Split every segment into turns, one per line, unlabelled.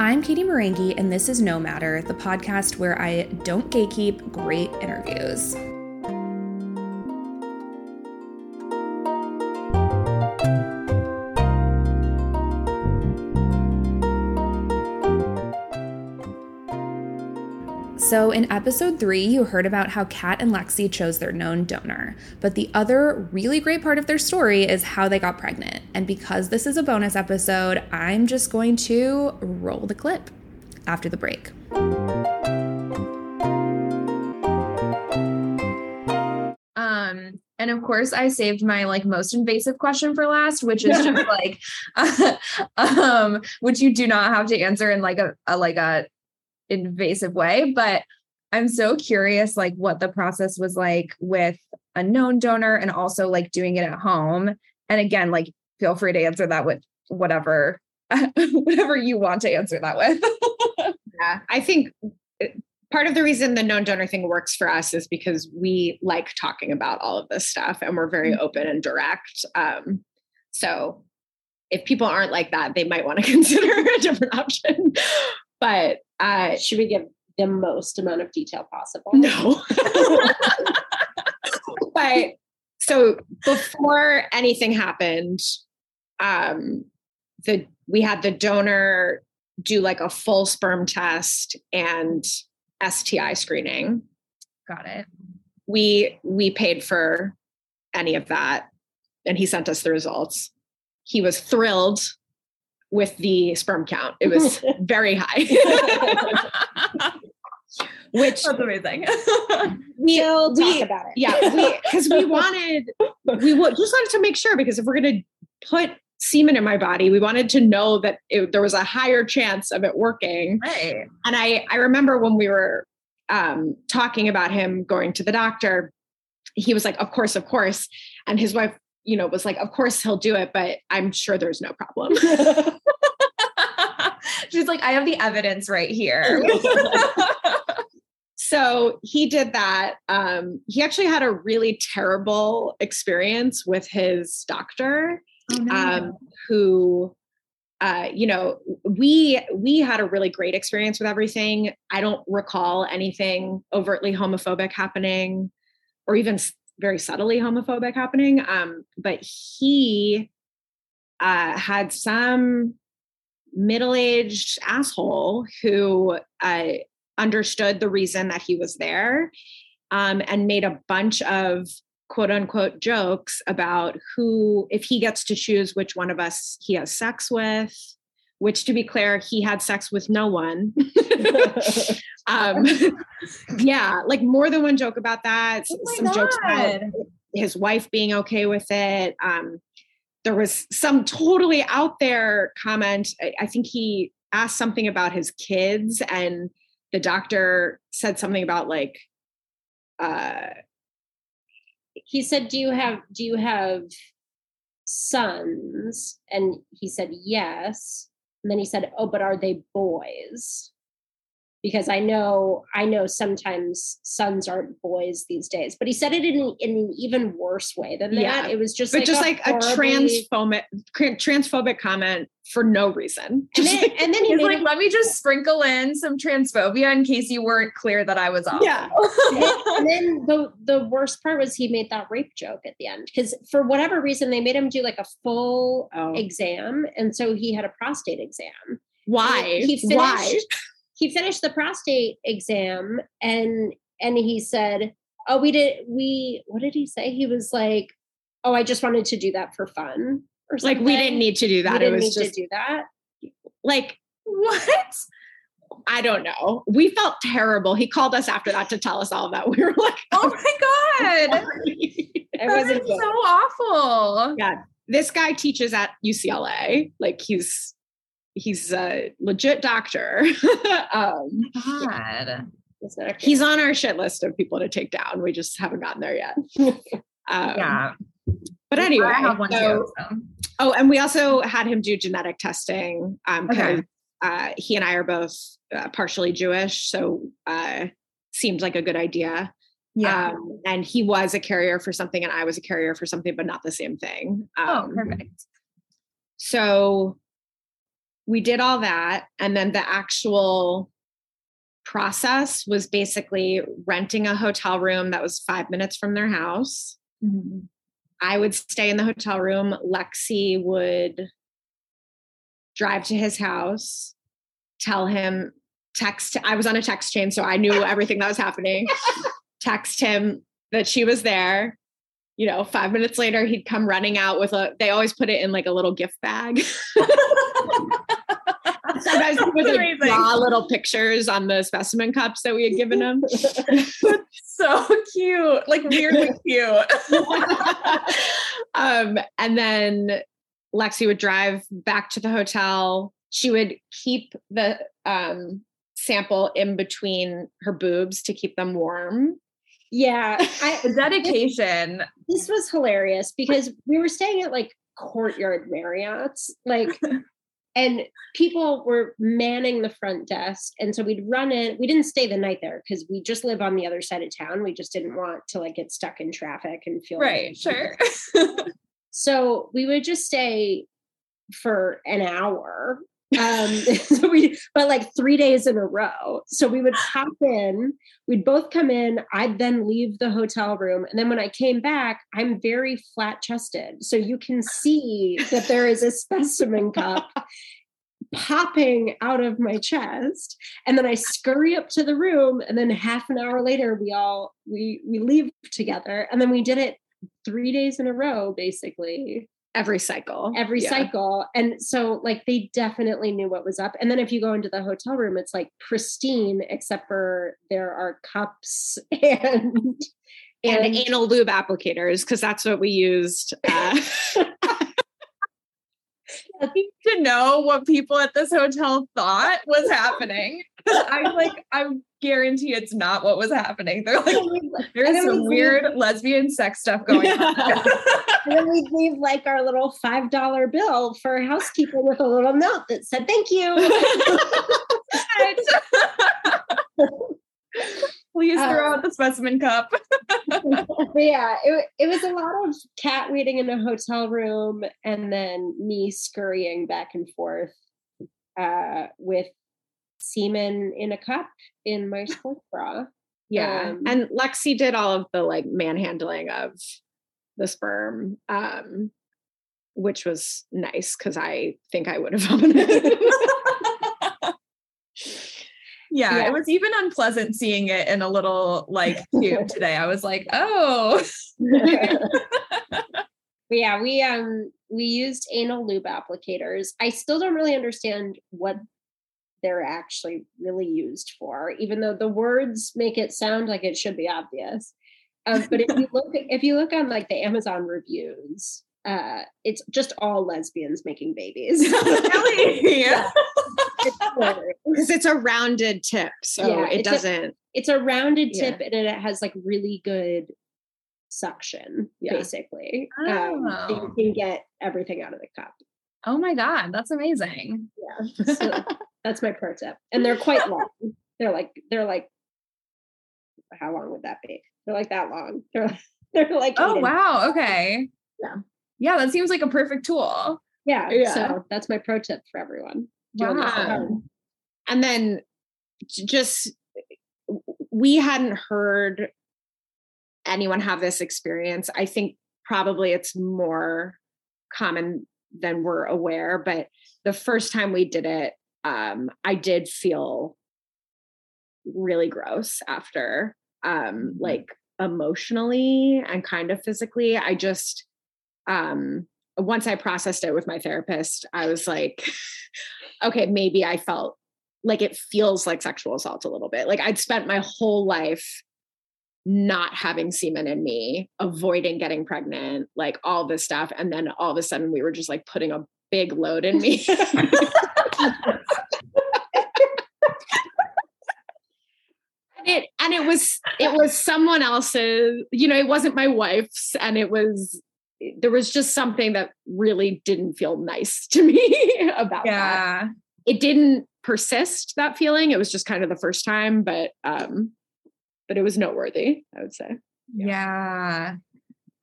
I'm Katie Marenghi, and this is No Matter, the podcast where I don't gatekeep great interviews. So, in episode three, you heard about how Kat and Lexi chose their known donor. But the other really great part of their story is how they got pregnant. And because this is a bonus episode, I'm just going to roll the clip after the break. Um, and of course, I saved my like most invasive question for last, which is just like, um, which you do not have to answer in like a, a like a invasive way, but I'm so curious like what the process was like with a known donor and also like doing it at home. And again, like feel free to answer that with whatever whatever you want to answer that with.
yeah, I think uh, part of the reason the known donor thing works for us is because we like talking about all of this stuff and we're very mm-hmm. open and direct. Um, so if people aren't like that, they might want to consider a different option. But uh,
should we give the most amount of detail possible?
No. but so before anything happened, um, the we had the donor do like a full sperm test and STI screening.
Got it.
We we paid for any of that and he sent us the results. He was thrilled with the sperm count. It was very high. Which
that's amazing.
we will talk about it.
Yeah, because we, we, wanted we just wanted to make sure because if we're going to put semen in my body, we wanted to know that it, there was a higher chance of it working.
Right.
And I I remember when we were um, talking about him going to the doctor, he was like, "Of course, of course," and his wife you know, was like, of course he'll do it, but I'm sure there's no problem.
She's like, I have the evidence right here.
so he did that. Um, he actually had a really terrible experience with his doctor, oh, no. um, who uh, you know, we we had a really great experience with everything. I don't recall anything overtly homophobic happening, or even very subtly homophobic happening. Um, but he uh, had some middle-aged asshole who uh, understood the reason that he was there um, and made a bunch of quote unquote jokes about who if he gets to choose which one of us he has sex with which to be clear he had sex with no one um, yeah like more than one joke about that
oh
some God. jokes about his wife being okay with it um, there was some totally out there comment. I, I think he asked something about his kids and the doctor said something about like uh
he said do you have do you have sons? And he said yes. And then he said, "Oh, but are they boys?" Because I know, I know sometimes sons aren't boys these days. But he said it in, in an even worse way than yeah. that. It was just,
but
like
just a like a transphobic, transphobic comment for no reason.
And then, and then
he's like, "Let me just sprinkle in some transphobia in case you weren't clear that I was off."
Yeah.
and then the the worst part was he made that rape joke at the end because for whatever reason they made him do like a full oh. exam, and so he had a prostate exam.
Why?
he finished,
Why?
He finished the prostate exam, and and he said, "Oh, we did we. What did he say? He was like." Oh, I just wanted to do that for fun
or something. Like we didn't need to do that.
we didn't it was just do that.
Like what? I don't know. We felt terrible. He called us after that to tell us all that. We were like,
"Oh my god, it was so awful."
Yeah, this guy teaches at UCLA. Like he's he's a legit doctor. um,
God.
He's on our shit list of people to take down. We just haven't gotten there yet.
Um, yeah.
But anyway, I have one so, too, so. oh, and we also had him do genetic testing because um, okay. uh, he and I are both uh, partially Jewish, so uh, seemed like a good idea.
Yeah, um,
and he was a carrier for something, and I was a carrier for something, but not the same thing.
Oh, um, oh, perfect.
So we did all that. And then the actual process was basically renting a hotel room that was five minutes from their house. Mm-hmm. I would stay in the hotel room. Lexi would drive to his house, tell him, text. I was on a text chain, so I knew everything that was happening. text him that she was there. You know, five minutes later, he'd come running out with a, they always put it in like a little gift bag. Sometimes like, draw little pictures on the specimen cups that we had given him.
so cute, like weirdly cute.
um, and then Lexi would drive back to the hotel. She would keep the um, sample in between her boobs to keep them warm.
Yeah,
I, dedication.
This was hilarious because we were staying at like Courtyard Marriott's, like and people were manning the front desk. And so we'd run in we didn't stay the night there because we just live on the other side of town. We just didn't want to like get stuck in traffic and feel
right like sure.
so we would just stay for an hour um so we but like three days in a row. So we would pop in we'd both come in i'd then leave the hotel room and then when i came back i'm very flat chested so you can see that there is a specimen cup popping out of my chest and then i scurry up to the room and then half an hour later we all we we leave together. And then we did it three days in a row basically
every cycle
every yeah. cycle and so like they definitely knew what was up and then if you go into the hotel room it's like pristine except for there are cups and
and, and anal lube applicators because that's what we used uh,
I think to know what people at this hotel thought was happening. I'm like I guarantee it's not what was happening. They're like there's some weird leave, lesbian sex stuff going on.
and then we leave like our little five dollar bill for a housekeeper with a little note that said thank you.
Please throw out the specimen cup.
yeah, it, it was a lot of Kat waiting in a hotel room and then me scurrying back and forth uh, with semen in a cup in my sports bra.
Yeah. Um, and Lexi did all of the like manhandling of the sperm, um, which was nice because I think I would have vomited.
Yeah, yeah, it was even unpleasant seeing it in a little like tube today. I was like, oh.
yeah, we um we used anal lube applicators. I still don't really understand what they're actually really used for, even though the words make it sound like it should be obvious. Um, but if you look if you look on like the Amazon reviews, uh, it's just all lesbians making babies. really?
yeah because it's a rounded tip, so yeah, it
it's
doesn't.
A, it's a rounded yeah. tip, and it has like really good suction, yeah. basically. Oh. Um, so you can get everything out of the cup.
Oh my god, that's amazing!
Yeah, so that's my pro tip, and they're quite long. They're like they're like how long would that be? They're like that long. They're they're like
oh wow, okay, yeah, yeah, that seems like a perfect tool.
Yeah, yeah. So that's my pro tip for everyone.
Wow. And then just we hadn't heard anyone have this experience. I think probably it's more common than we're aware, but the first time we did it, um, I did feel really gross after, um, mm-hmm. like emotionally and kind of physically. I just, um, once I processed it with my therapist, I was like, okay, maybe I felt like it feels like sexual assault a little bit. Like I'd spent my whole life not having semen in me, avoiding getting pregnant, like all this stuff. And then all of a sudden we were just like putting a big load in me. and it and it was it was someone else's, you know, it wasn't my wife's and it was there was just something that really didn't feel nice to me about yeah. that. It didn't persist that feeling. It was just kind of the first time, but um but it was noteworthy, I would say.
Yeah. yeah.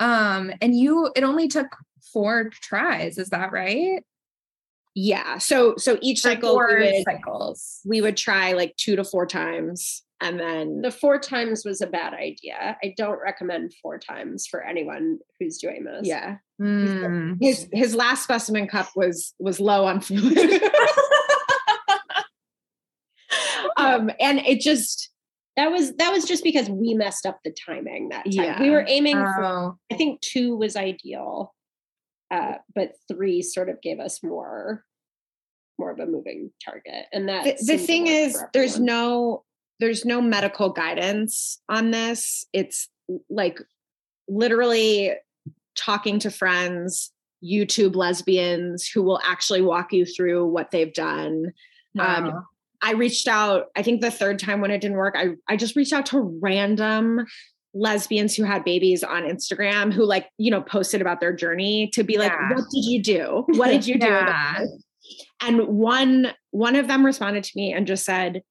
Um and you it only took four tries, is that right?
Yeah. So so each cycle we would,
cycles.
we would try like two to four times and then
The four times was a bad idea. I don't recommend four times for anyone who's doing this.
yeah.
Mm.
His his last specimen cup was was low on fluid. um and it just
That was that was just because we messed up the timing that time. We were aiming for
Oh,
I think two was ideal. Uh, but three sort of gave us more more of a moving target. And that
the, the thing is there's no there's no medical guidance on this. It's like literally talking to friends youtube lesbians who will actually walk you through what they've done. Um, i reached out i think the third time when it didn't work i i just reached out to random lesbians who had babies on instagram who like you know posted about their journey to be like
Yeah.
what did you do what did you do
Yeah.
and one one of them responded to me and just said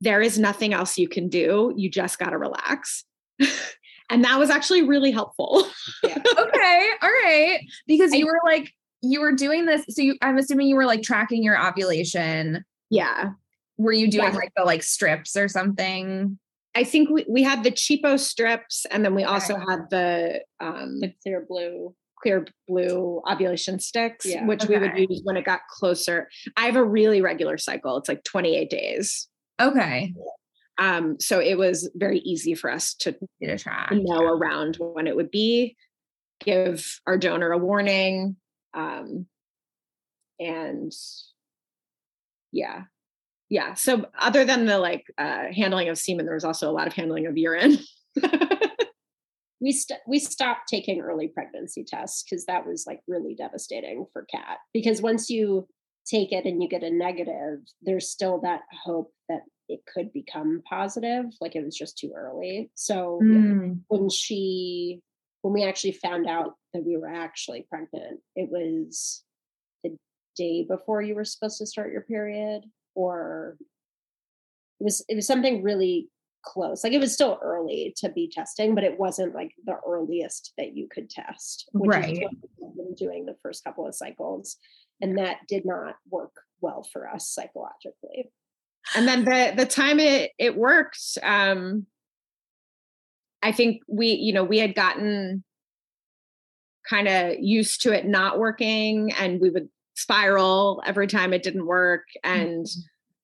there is nothing else you can do you just got to relax and that was actually really helpful
okay, all right. Because
I-
you were like you were doing this. So you, I'm assuming you were like tracking your ovulation.
yeah
Were you doing
Yeah.
like the like strips or something?
I think we, we had the cheapo strips and then we also
Okay.
had the um
the Clearblue.
clear blue ovulation sticks
Yeah.
which we would use when it got closer i have a really regular cycle it's like 28 days
Okay.
um so it was very easy for us to
track.
know around when it would be, give our donor a warning. Um, and yeah, yeah. So other than the like uh, handling of semen, there was also a lot of handling of urine.
We st- we stopped taking early pregnancy tests because that was like really devastating for Kat. Because once you take it and you get a negative, there's still that hope that it could become positive. Like it was just too early. So
Mm.
when she when we actually found out that we were actually pregnant it was the day before you were supposed to start your period or it was it was something really close like it was still early to be testing but it wasn't like the earliest that you could test which
Right.
is what we've been doing the first couple of cycles and that did not work well for us psychologically
and then the the time it it worked, um, I think we you know we had gotten kind of used to it not working, and we would spiral every time it didn't work, and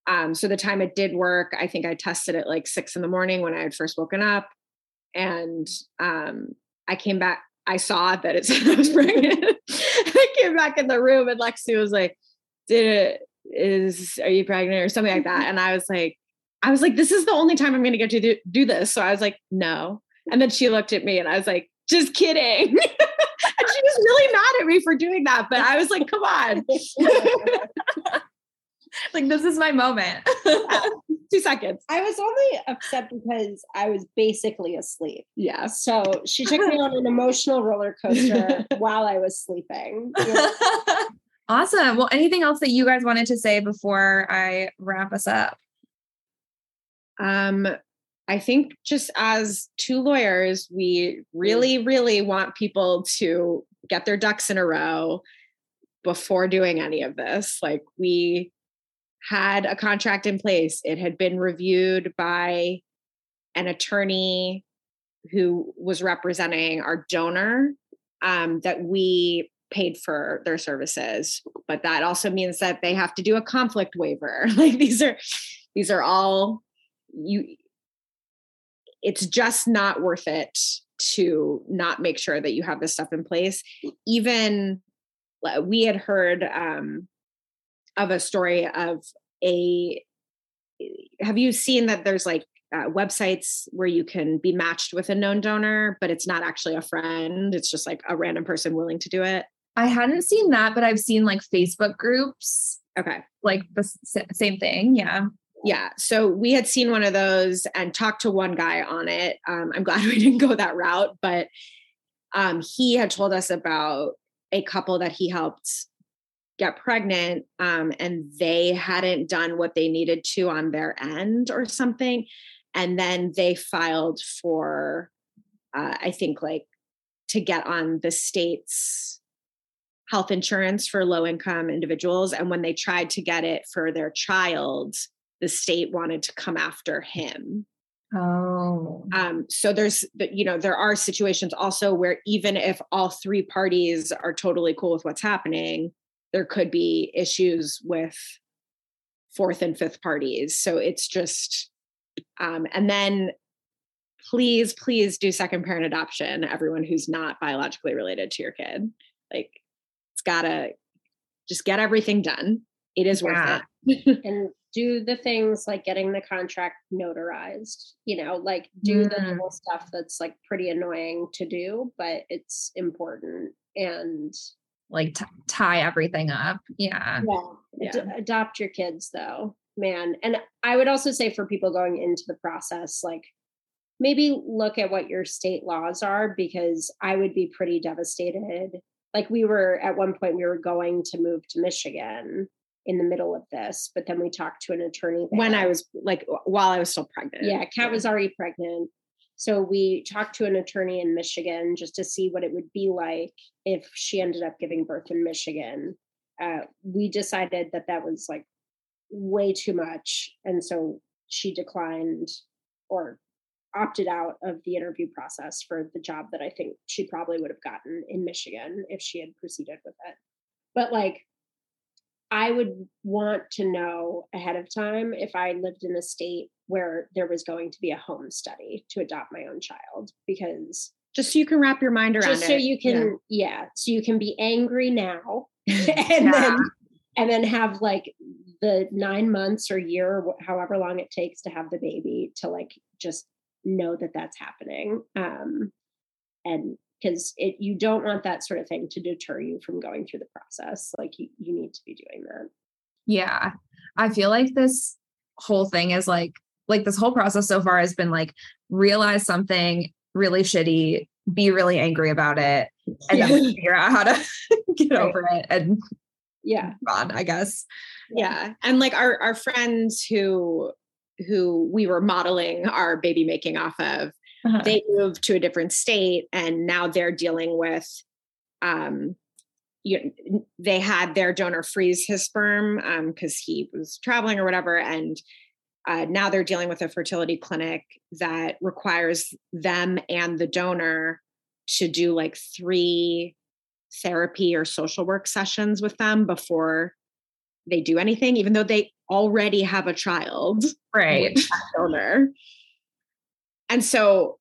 um, so the time it did work, I think I tested it like six in the morning when I had first woken up, and um, I came back. I saw that it said I was pregnant. I came back in the room, and Lexi was like, "Did it? Is are you pregnant or something like that?" And I was like, "I was like, this is the only time I'm going to get to do, do this." So I was like, "No." And then she looked at me, and I was like, "Just kidding." and she was really mad at me for doing that, but I was like, "Come on."
Like this is my moment.
Two seconds.
i was only upset because i was basically asleep
Yeah.
So she took me on an emotional roller coaster while I was sleeping. You know,
awesome. Well, anything else that you guys wanted to say before I wrap us up?
Um, I think just as two lawyers, we really, really want people to get their ducks in a row before doing any of this. Like we had a contract in place, it had been reviewed by an attorney who was representing our donor um, that we paid for their services. But that also means that they have to do a conflict waiver. Like these are these are all you it's just not worth it to not make sure that you have this stuff in place even uh, we had heard um, of a story of a have you seen that there's like uh, websites where you can be matched with a known donor but it's not actually a friend it's just like a random person willing to do it
I hadn't seen that, but I've seen like Facebook groups,
okay
like the same thing. Yeah.
Yeah so we had seen one of those and talked to one guy on it um, i'm glad we didn't go that route but um, he had told us about a couple that he helped get pregnant um, and they hadn't done what they needed to on their end or something and then they filed for uh, i think like to get on the state's health insurance for low income individuals. And when they tried to get it for their child, the state wanted to come after him.
Oh.
Um, so there's, you know, there are situations also where even if all three parties are totally cool with what's happening, there could be issues with fourth and fifth parties. So it's just, um, and then please, please do second parent adoption, everyone who's not biologically related to your kid. Like, it's gotta just get everything done. It is
Yeah.
worth it.
and do the things like getting the contract notarized you know like do the
Mm.
little stuff that's like pretty annoying to do but it's important and
Like t- tie everything up. Yeah.
yeah,
Yeah.
adopt your kids though man and i would also say for people going into the process like maybe look at what your state laws are because i would be pretty devastated like we were at one point we were going to move to michigan in the middle of this but then we talked to an attorney
When. I was like, while I was still pregnant.
yeah kat was already pregnant so we talked to an attorney in michigan just to see what it would be like if she ended up giving birth in michigan uh, we decided that that was like way too much and so she declined or opted out of the interview process for the job that i think she probably would have gotten in michigan if she had proceeded with it but like i would want to know ahead of time if i lived in a state where there was going to be a home study to adopt my own child because
just so you can wrap your mind around
just
it.
so you can yeah. so you can be angry now and
Yeah.
then and then have like the nine months or year however long it takes to have the baby to like just know that that's happening um and because it you don't want that sort of thing to deter you from going through the process like you, you need to be doing that
Yeah. I feel like this whole thing is like like this whole process so far has been like realize something really shitty, be really angry about it, and then figure out how to get
Right.
over it and
yeah
on, I guess.
yeah and like our our friends who who we were modeling our baby making off of
Uh-huh.
they moved to a different state and now they're dealing with um you they had their donor freeze his sperm um because he was traveling or whatever and uh, now they're dealing with a fertility clinic that requires them and the donor to do like three therapy or social work sessions with them before they do anything even though they already have a child
right.
donor and so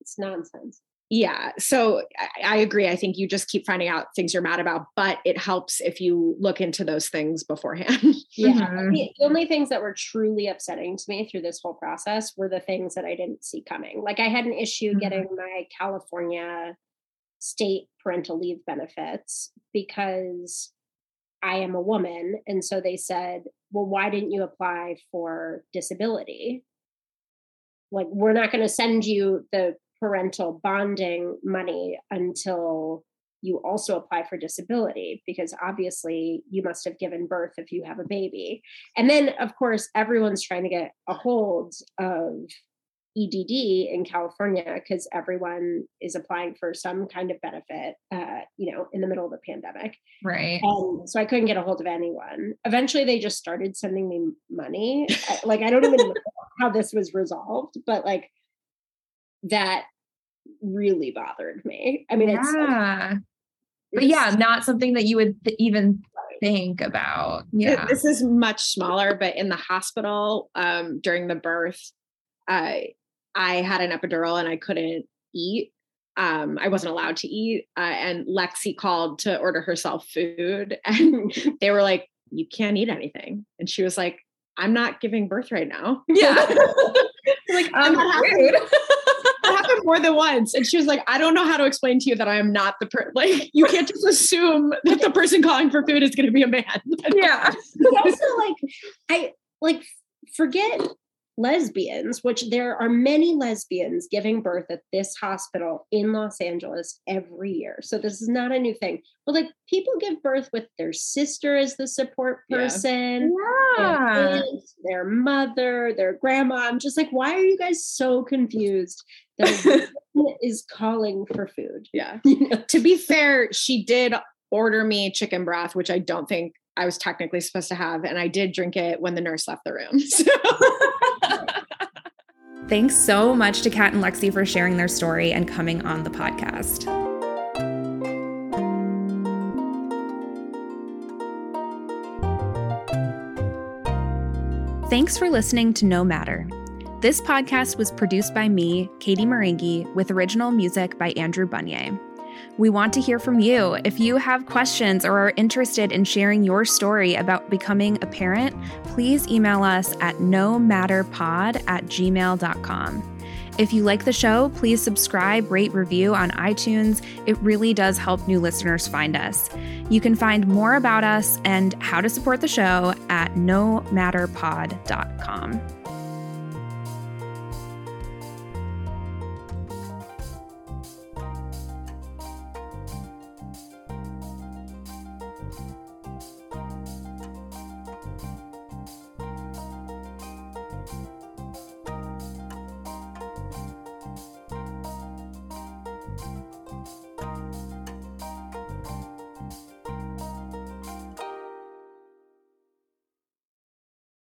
it's nonsense
yeah so I, I agree i think you just keep finding out things you're mad about but it helps if you look into those things beforehand
Yeah. The, the only things that were truly upsetting to me through this whole process were the things that I didn't see coming. Like I had an issue
Mhm.
getting my California state parental leave benefits because I am a woman. And so they said, well, why didn't you apply for disability? Like, we're not going to send you the parental bonding money until you also apply for disability because obviously you must have given birth if you have a baby. And then, of course, everyone's trying to get a hold of EDD in California because everyone is applying for some kind of benefit, uh, you know, in the middle of the pandemic.
Right.
And so I couldn't get a hold of anyone. Eventually, they just started sending me money. Like, I don't even know how this was resolved, but like that really bothered me. I mean, it's,
yeah. But
it's-
yeah, not something that you would th- even think about. Yeah.
This is much smaller, but in the hospital um, during the birth, I I had an epidural and I couldn't eat. Um, I wasn't allowed to eat, uh, and Lexi called to order herself food, and they were like, "You can't eat anything," and she was like, "I'm not giving birth right now."
Yeah. like,
I'm
um,
not happy.
rude.
It happened more than once, and she was like, "I don't know how to explain to you that I am not the person. like. You can't just assume that the person calling for food is going to be a man."
yeah.
it's also like I like forget lesbians, which there are many lesbians giving birth at this hospital in Los Angeles every year. So this is not a new thing. But like people give birth with their sister as the support
Yeah.
person. Their,
Yeah.
aunt, their mother, their grandma. I'm just like, why are you guys so confused that a woman is calling for food?
Yeah.
You know?
to be fair, she did order me chicken broth, which I don't think I was technically supposed to have. And I did drink it when the nurse left the room.
So. Thanks so much to Kat and Lexi for sharing their story and coming on the podcast. Thanks for listening to No Matter. This podcast was produced by me, Katie Marenghi, with original music by Andrew Bunyea. We want to hear from you. If you have questions or are interested in sharing your story about becoming a parent, please email us at no matterpod at gmail.com. If you like the show, please subscribe, rate, review on iTunes. It really does help new listeners find us. You can find more about us and how to support the show at nomatterpod.com.